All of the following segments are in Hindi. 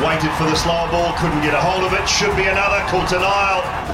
Waited for the slower ball, couldn't get a hold of it. Should be another. Caught an aisle.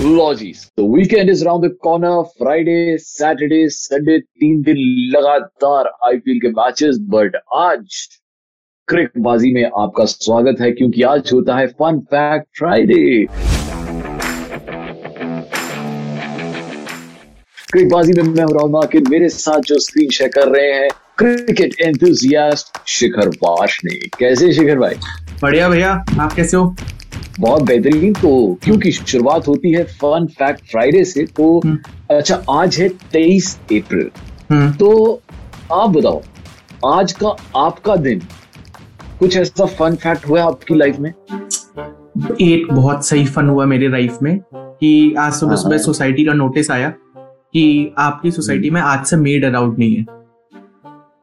लॉजीज तो weekend is round the corner Friday Saturday Sunday तीन दिन लगातार आईपीएल के मैचेस बट आज क्रिक बाजी में आपका स्वागत है क्योंकि आज होता है फन फैक्ट फ्राइडे क्रिक बाजी में मैं हूँ माकिन मेरे साथ जो स्क्रीन शेयर कर रहे हैं क्रिकेट एंथुजियास्ट शिखर वाशने कैसे शिखर भाई? बढ़िया भैया आप कैसे हो? बहुत बेहतरीन। तो क्योंकि शुरुआत होती है फन फैक्ट फ्राइडे से तो अच्छा आज है तेईस अप्रैल। हम्म। तो आप बताओ आज का आपका दिन कुछ ऐसा फन फैक्ट हुआ आपकी लाइफ में? एक बहुत सही फन हुआ मेरे लाइफ में कि आज सुबह सुबह। सोसाइटी का नोटिस आया कि आपकी सोसाइटी में आज से मेड अलाउड नहीं है।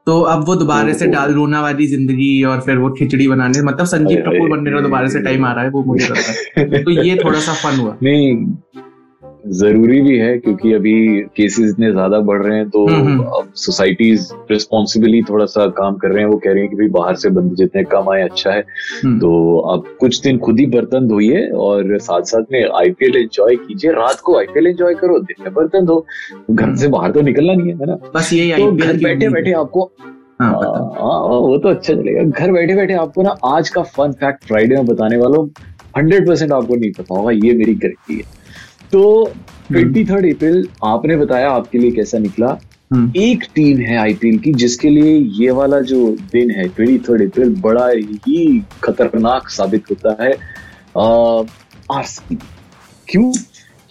तो अब वो दोबारा से डाल रोना वाली ज़िंदगी और फिर वो खिचड़ी बनाने मतलब संजीव कपूर बनने का दोबारा से टाइम आ रहा है वो मुझे लगता है। तो ये थोड़ा सा फन हुआ। नहीं ज़रूरी भी है क्योंकि अभी केसेस इतने ज़्यादा बढ़ रहे हैं तो हम्म, हम्म। अब सोसाइटीज रिस्पॉन्सिबली थोड़ा सा काम कर रहे हैं वो कह रहे हैं कि भाई बाहर से बंदे जितने कम आए अच्छा है। हम्म। तो आप कुछ दिन खुद ही बर्तन धोइए और साथ साथ में आईपीएल एंजॉय कीजिए रात को आईपीएल एंजॉय करो दिन में बर्तन धो। घर से बाहर तो निकलना नहीं है ना? बस ये तो घर बैठे बैठे आपको हाँ हाँ पता हाँ, वो तो अच्छा चलेगा। घर बैठे बैठे आपको ना आज का फन फैक्ट फ्राइडे में बताने वाला हंड्रेड परसेंट आपको नहीं पता होगा ये मेरी गारंटी है। तो ट्वेंटी थर्ड अप्रैल आपने बताया आपके लिए कैसा निकला। हम्म। एक टीम है आईपीएल की जिसके लिए ये वाला जो दिन है ट्वेंटी थर्ड अप्रैल बड़ा ही खतरनाक साबित होता है। आरसीबी। क्यों?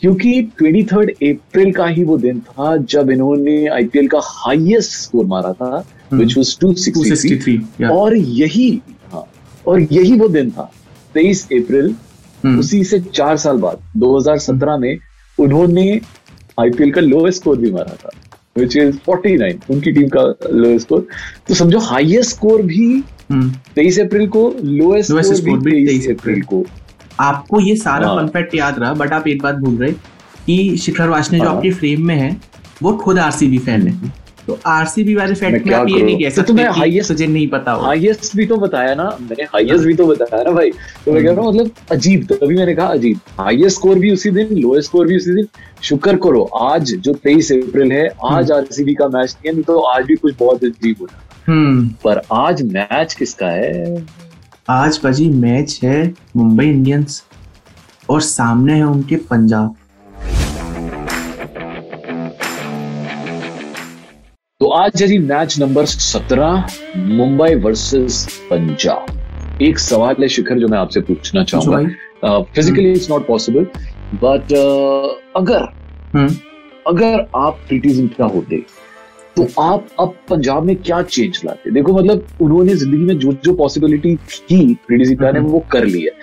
क्योंकि ट्वेंटी थर्ड अप्रैल का ही वो दिन था जब इन्होंने आईपीएल का हाईएस्ट स्कोर मारा था विच वॉज़ टू 263 या और यही हाँ और यही वो दिन था तेईस अप्रैल हम्म। उसी से चार साल बाद 2017 में उन्होंने आईपीएल का लोएस्ट स्कोर भी मारा था विच इज़ 49 उनकी टीम का लोएस्ट स्कोर तो समझो हाईएस्ट स्कोर भी तेईस अप्रैल को लोएस्ट स्कोर भी भी 23 23 अप्रैल को आपको ये सारा हाँ। फन फैक्ट याद रहा बट आप एक बात भूल रहे कि शिखर वाशने जो हाँ। आपके फ्रेम में है वो खुद आरसीबी फ़ैन है तो आरसीबी वाले फैक्ट में आप ये नहीं कह तो सकते तुम्हें कि highest- तुझे नहीं पता हो हाईएस्ट भी तो बताया ना मैंने हाईएस्ट भी तो बताया ना भाई। तो मैं कह रहा हूँ मतलब अजीब तभी मैंने कहा अजीब। हाईएस्ट स्कोर भी उसी दिन लोएस्ट स्कोर भी उसी दिन। शुक्र करो आज जो तेईस अप्रैल है आज आरसीबी का मैच नहीं है नहीं तो आज भी कुछ बहुत अजीब होता हम्म। पर आज मैच किसका है? आज बजी मैच है मुंबई इंडियंस और सामने है उनके पंजाब। तो आज है जी मैच नंबर सत्रह मुंबई वर्सेस पंजाब। एक सवाल है शिखर जो मैं आपसे पूछना चाहूँगा। Physically it's not possible but अगर हम्म। अगर आप प्रीति जिंटा होते तो आप अब पंजाब में क्या चेंज लाते? देखो मतलब उन्होंने ज़िंदगी में जो जो पॉसिबिलिटी थी प्रीति जिंटा ने हम्म। वो कर लिया अ,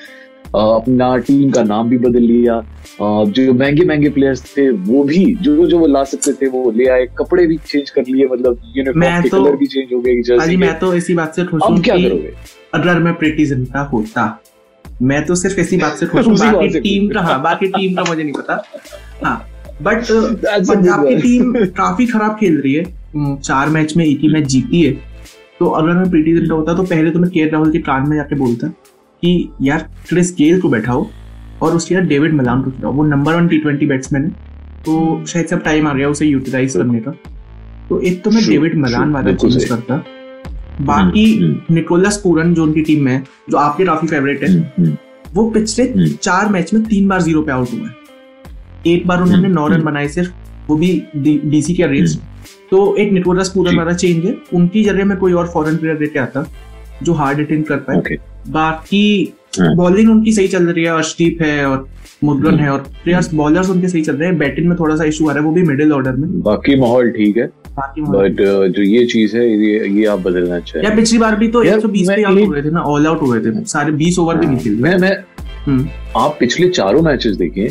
अपना टीम का नाम भी बदल लिया। जो महँगे महँगे प्लेयर्स थे वो भी जो जो वो ला सकते थे वो ले आए। कपड़े भी चेंज कर लिए मतलब यूनिफॉर्म के तो- कलर भी चेंज हो गए जर्सी मैं तो इसी बात से खुश अब क्या करोगे? अगर मैं प्रीति जिंटा होता मैं तो सिर्फ़ इसी बात से खुश हूँ बाकी टीम का हाँ। बाकी टीम का मुझे नहीं पता। हाँ बट पंजाब की टीम काफ़ी खराब खेल रही है। हम्म, चार मैच में एक ही मैच जीती है। तो अगर मैं प्रीति जिंटा होता तो पहले तो मैं के राहुल के कान में जाके बोलता। कि यार क्रिस गेल को बैठाओ और उसके बाद डेविड मलान को खिलाओ। वो number one T twenty batsman है तो शायद सब टाइम आ गया उसे यूटिलाइज करने का। तो एक तो मैं डेविड मलान वाला चेंज करता। बाकी हम्म, निकोलस पूरन जो उनकी टीम में है जो आपके काफ़ी फेवरेट है हम्म, हम्म, वो पिछले हम्म। चार मैच में तीन बार ज़ीरो पे आउट हुआ है। एक बार उन्होंने हम्म, नौ रन हम्म। बनाए सिर्फ़ वो भी डीसी के अगेंस्ट तो एक निकोलस पूरन जी। वाला चेंज है। उनकी जगह में कोई और फॉरेन प्लेयर लेके आता। जो हार्ड हिटिंग कर पाए। Okay. बाकी हाँ। बॉलिंग उनकी सही चल रही है अर्शदीप है और मुद्गन है और प्लेयर्स बॉलर्स उनके सही चल रहे हैं। बैटिंग में थोड़ा सा इशू आ रहा है वो भी मिडिल ऑर्डर में। बाकी माहौल ठीक है। बट जो ये चीज़ है ये ये आप बदलना चाहिए यार पिछली बार भी तो यार, 120 मैं पे आउट हो गए थे ना ऑल आउट हो गए थे। सारे 20 ओवर भी नहीं खेले मैं मैं हम्म, आप पिछले चारों मैचेस देखें आ,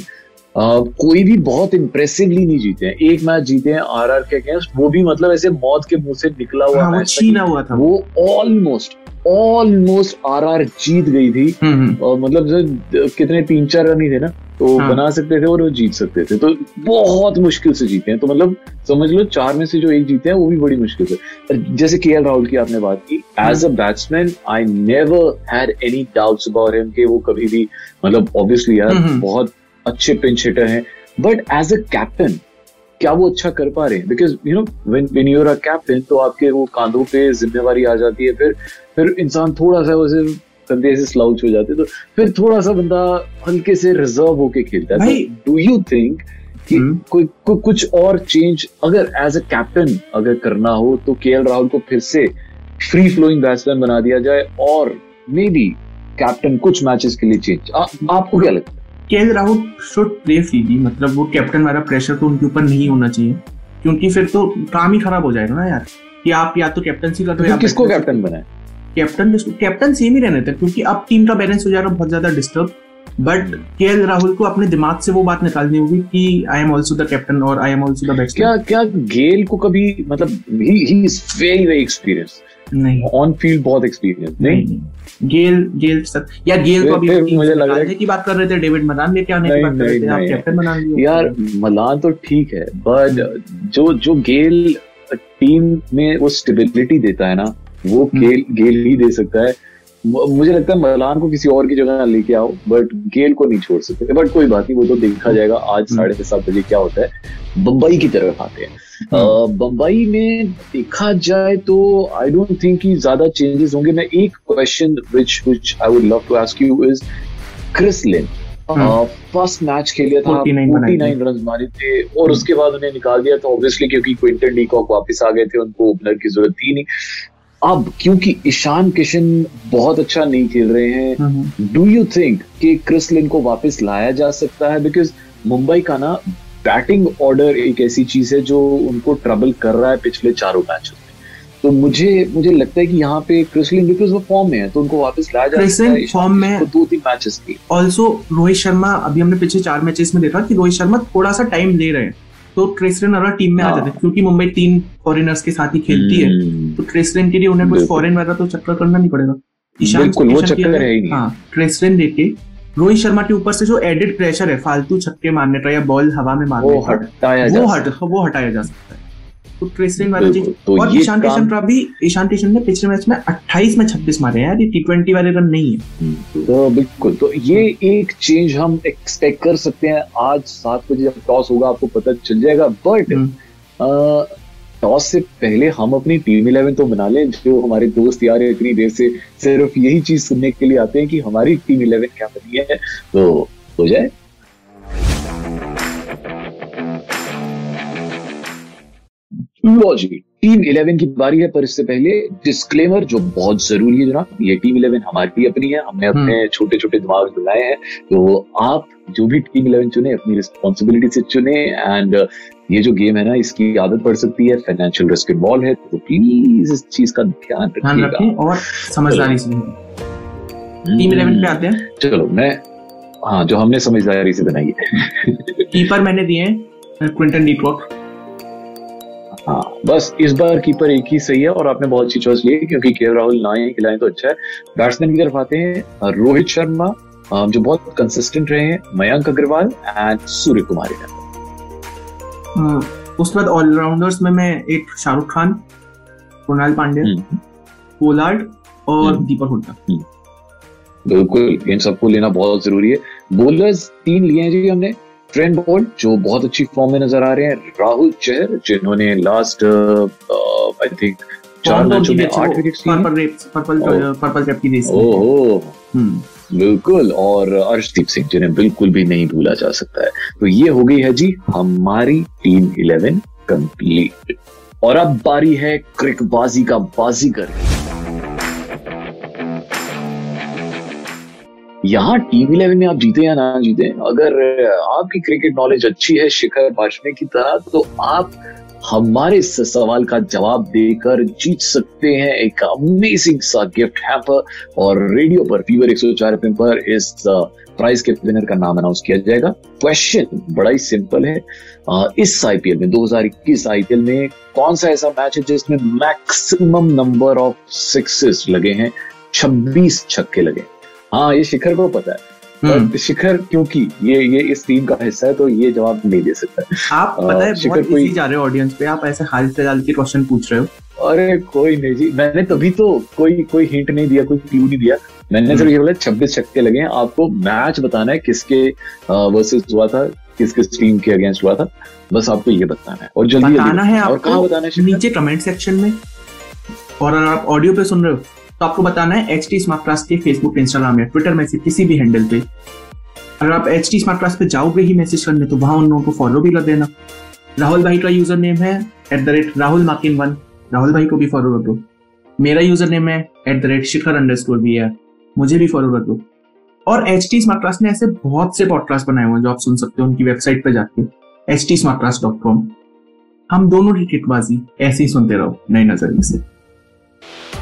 कोई भी बहुत इंप्रेसिवली नहीं जीते हैं। एक मैच जीते हैं आरआर के अगेंस्ट वो भी मतलब ऐसे मौत के मुँह से निकला हुआ हाँ मैच छीना हुआ था। वो ऑलमोस्ट ऑलमोस्ट आरआर जीत गई थी। हम्म, हम्म, और मतलब कितने तीन चार रन ही थे ना तो हाँ। बना सकते थे और वो जीत सकते थे। तो बहुत मुश्किल से जीते हैं। तो मतलब समझ लो चार में से जो एक जीते हैं वो भी बड़ी मुश्किल से। जैसे के एल राहुल की आपने बात की as a batsman I never had any doubts about him कि वो कभी भी मतलब ऑब्वियसली यार हम्म, हम्म। बहुत अच्छे पिंच हिटर हैं। बट एज अ कैप्टन क्या वो अच्छा कर पा रहे हैं? Because you know when when you are a captain तो आपके वो कांधों पे जिम्मेवारी आ जाती है फिर फिर इंसान थोड़ा सा वैसे कंधे से स्लाउच हो जाते तो फिर थोड़ा सा बंदा हल्के से रिज़र्व होके खेलता है। डू यू थिंक कि हम्म। कोई को, कुछ और चेंज अगर एज अ कैप्टन अगर करना हो तो के राहुल को फिर से फ्री फ्लोइंग बैट्समैन बना दिया जाए और मे बी कैप्टन कुछ मैचेस के लिए चेंज आ, आपको क्या लगता है? KL Rahul should play freely मतलब वो कैप्टन वाला प्रेशर तो उनके ऊपर नहीं होना चाहिए। क्योंकि फिर तो काम ही खराब हो जाएगा ना यार। कि आप या तो कैप्टनसी कर तो दो किसको कैप्टन बनाए? कैप्टन जिसको कैप्टन सेम ही रहने थे क्योंकि अब टीम का बैलेंस हो जा रहा है बहुत ज़्यादा डिस्टर्ब बट के राहुल को अपने दिमाग से वो बात निकालनी होगी कि I am also the captain और I am also the best क्या क्या गेल को कभी मतलब ही ही इज़ वेरी वेरी एक्सपीरियंस नहीं। ऑन फ़ील्ड बहुत एक्सपीरियंस नहीं? नहीं गेल गेल सर या गेल को अभी मुझे लग रहा है की बात कर रहे थे डेविड मदान लेके आने की नहीं, बात कर रहे थे आप कैप्टन बना लिए यार मलान तो ठीक है बट जो जो गेल टीम में वो स्टेबिलिटी देता है ना वो हम्म। गेल गेल ही दे सकता है। मुझे लगता है मलान को किसी और की जगह लेके आओ बट गेल को नहीं छोड़ सकते। बट कोई बात नहीं वो तो देखा जाएगा आज हम्म। साढ़े सात बजे क्या होता है बम्बई की तरफ़ आते हैं। हम्म। बम्बई में देखा जाए तो आई डोंट थिंक कि ज़्यादा चेंजेस होंगे। मैं एक question which which I would love to ask you is Chris Lynn. First match खेला था 49 बनाए थे। 49 रन मारे थे और उसके बाद उन्हें निकाल दिया था ऑब्वियसली क्योंकि क्विंटन डीकॉक वापस आ गए थे उनको ओपनर की ज़रूरत थी नहीं। अब क्योंकि ईशान किशन बहुत अच्छा नहीं खेल रहे हैं डू यू थिंक कि क्रिस लिन को वापस लाया जा सकता है? बिकॉज़ मुंबई का ना बैटिंग ऑर्डर एक ऐसी चीज़ है जो उनको ट्रबल कर रहा है पिछले चारों मैचों में तो मुझे मुझे लगता है कि यहाँ पे क्रिस लिन बिकॉज़ वो फॉर्म में है तो उनको वापस लाया जा क्रिस सकता है फॉर्म में- को दो तीन मैचेस की ऑल्सो रोहित शर्मा अभी हमने पिछले चार मैचेस में देखा कि रोहित शर्मा थोड़ा सा टाइम ले रहे हैं तो ट्रेसरन अगर टीम में आ हाँ। जाते क्योंकि मुंबई तीन फॉरेनर्स के साथ ही खेलती है हम्म, तो ट्रेसरन के लिए उन्हें कुछ। फॉरेन वाला तो चक्कर करना नहीं पड़ेगा ईशान बिल्कुल, वो चक्कर है ही नहीं। हाँ ट्रेसरन देके रोहित शर्मा के ऊपर से जो एडेड प्रेशर है फालतू छक्के मारने का या बॉल हवा में मारने वो हटाया वो हट वो हटाया जा सकता है। तो ट्रेसरिंग वाला चीज़ तो और ईशान किशन का भी ईशान किशन ने पिछले मैच में 28 में 26 मारे हैं यार ये टी ट्वेंटी वाले रन नहीं है। तो बिल्कुल तो ये एक चेंज हम एक्सपेक्ट कर सकते हैं। आज सात बजे जब टॉस होगा आपको पता चल जाएगा। But hmm. टॉस से पहले हम अपनी टीम इलेवन तो बना लें जो हमारे दोस्त यार इतनी देर से सिर्फ़ यही चीज़ सुनने के लिए आते हैं कि हमारी टीम इलेवन क्या बनी है तो हो जाए लो जी टीम इलेवन की बारी है पर इससे पहले डिस्क्लेमर जो बहुत ज़रूरी है जनाब ये टीम इलेवन हमारी अपनी है हमने अपने छोटे छोटे दिमाग बनाए हैं तो आप जो भी टीम इलेवन चुने अपनी रिस्पॉन्सिबिलिटी से चुने एंड ये जो गेम है ना इसकी आदत पड़ सकती है। फाइनेंशियल रिस्क इन्वॉल्व है तो प्लीज़ इस चीज़ का ध्यान रखें और समझदारी से टीम इलेवन पे आते हैं। चलो मैं हाँ जो हमने समझदारी से बनाई है। कीपर मैंने दिए हैं क्विंटन डीकॉक हाँ बस इस बार कीपर एक ही सही है और आपने बहुत अच्छी चॉइस ली है, क्योंकि के राहुल ना ही खिलाएँ तो अच्छा है। बैट्समैन की तरफ़ आते हैं रोहित शर्मा जो बहुत कंसिस्टेंट रहे हैं मयंक अग्रवाल एंड सूर्य कुमार यादव उसके बाद ऑलराउंडर्स में मैं एक शाहरुख खान कुणाल पांड्या हम्म, पोलार्ड और हम्म। दीपक हुड्डा। बिल्कुल इन सबको लेना बहुत ज़रूरी है। बोलर्स तीन लिए हैं जी हमने। ट्रेंड बोल्ट जो बहुत अच्छी फॉर्म में नज़र आ रहे हैं। राहुल चहर जिन्होंने लास्ट आई थिंक चार मैचों में आठ विकेट्स लिए पर्पल पर्पल पर्पल कैप की रेस ओहो। हम्म बिल्कुल, और अर्शदीप सिंह, जिन्हें बिल्कुल भी नहीं भूला जा सकता है। तो ये हो गई है जी हमारी टीम इलेवन कंप्लीट। और अब बारी है क्रिकबाजी का बाजीगर। यहाँ टीम इलेवन में आप जीते या ना जीते, अगर आपकी क्रिकेट नॉलेज अच्छी है शिखर भाषणे की तरह तो आप हमारे इस सवाल का जवाब देकर जीत सकते हैं एक अमेजिंग सा गिफ्ट हैम्पर और रेडियो पर फीवर 104 एफएम पर इस प्राइज के विनर का नाम अनाउंस किया जाएगा। क्वेश्चन बड़ा ही सिंपल है। इस आईपीएल में 2021 आईपीएल में कौन सा ऐसा मैच है जिसमें मैक्सिमम नंबर ऑफ़ सिक्सेस लगे हैं? 26 छक्के लगे। हाँ ये शिखर को पता है। हम्म। शिखर क्योंकि ये ये इस टीम का हिस्सा है तो ये जवाब नहीं दे सकता। आप पता है शिखर बहुत कोई- इजी जा रहे हो ऑडियंस पे आप ऐसे हाल फ़िलहाल के क्वेश्चन पूछ रहे हो। अरे कोई नहीं जी। मैंने तभी तो कोई कोई हिंट नहीं दिया कोई क्लू नहीं दिया। मैंने सिर्फ़ ये बोला छब्बीस छक्के लगे हैं आपको मैच बताना है किसके वर्सेस हुआ था किस किस टीम के अगेंस्ट हुआ था। बस आपको ये बताना है। और जल्दी बताना है और कहाँ बताना है आपको नीचे कमेंट सेक्शन में। और अगर आप ऑडियो पे सुन रहे हो तो आपको बताना है एच टी स्मार्ट क्लास के फेसबुक इंस्टाग्राम या ट्विटर में से किसी भी हैंडल पे। अगर आप एच टी स्मार्ट क्लास पे जाओगे ही मैसेज करने तो वहाँ उन लोगों को फॉलो भी कर देना। राहुल भाई का यूज़र नेम है at the rate Rahul Makin one. Rahul भाई को भी फॉलो कर दो। मेरा यूज़र नेम है at the rate Shikhar underscore भी है मुझे भी फॉलो कर दो। और एच टी स्मार्ट क्लास ने ऐसे बहुत से पॉडकास्ट बनाए हुए हैं, जो आप सुन सकते हो उनकी वेबसाइट पर जाके। H T smart class dot com हम दोनों की किकबाजी ऐसे ही सुनते रहो, नई नज़रिए से।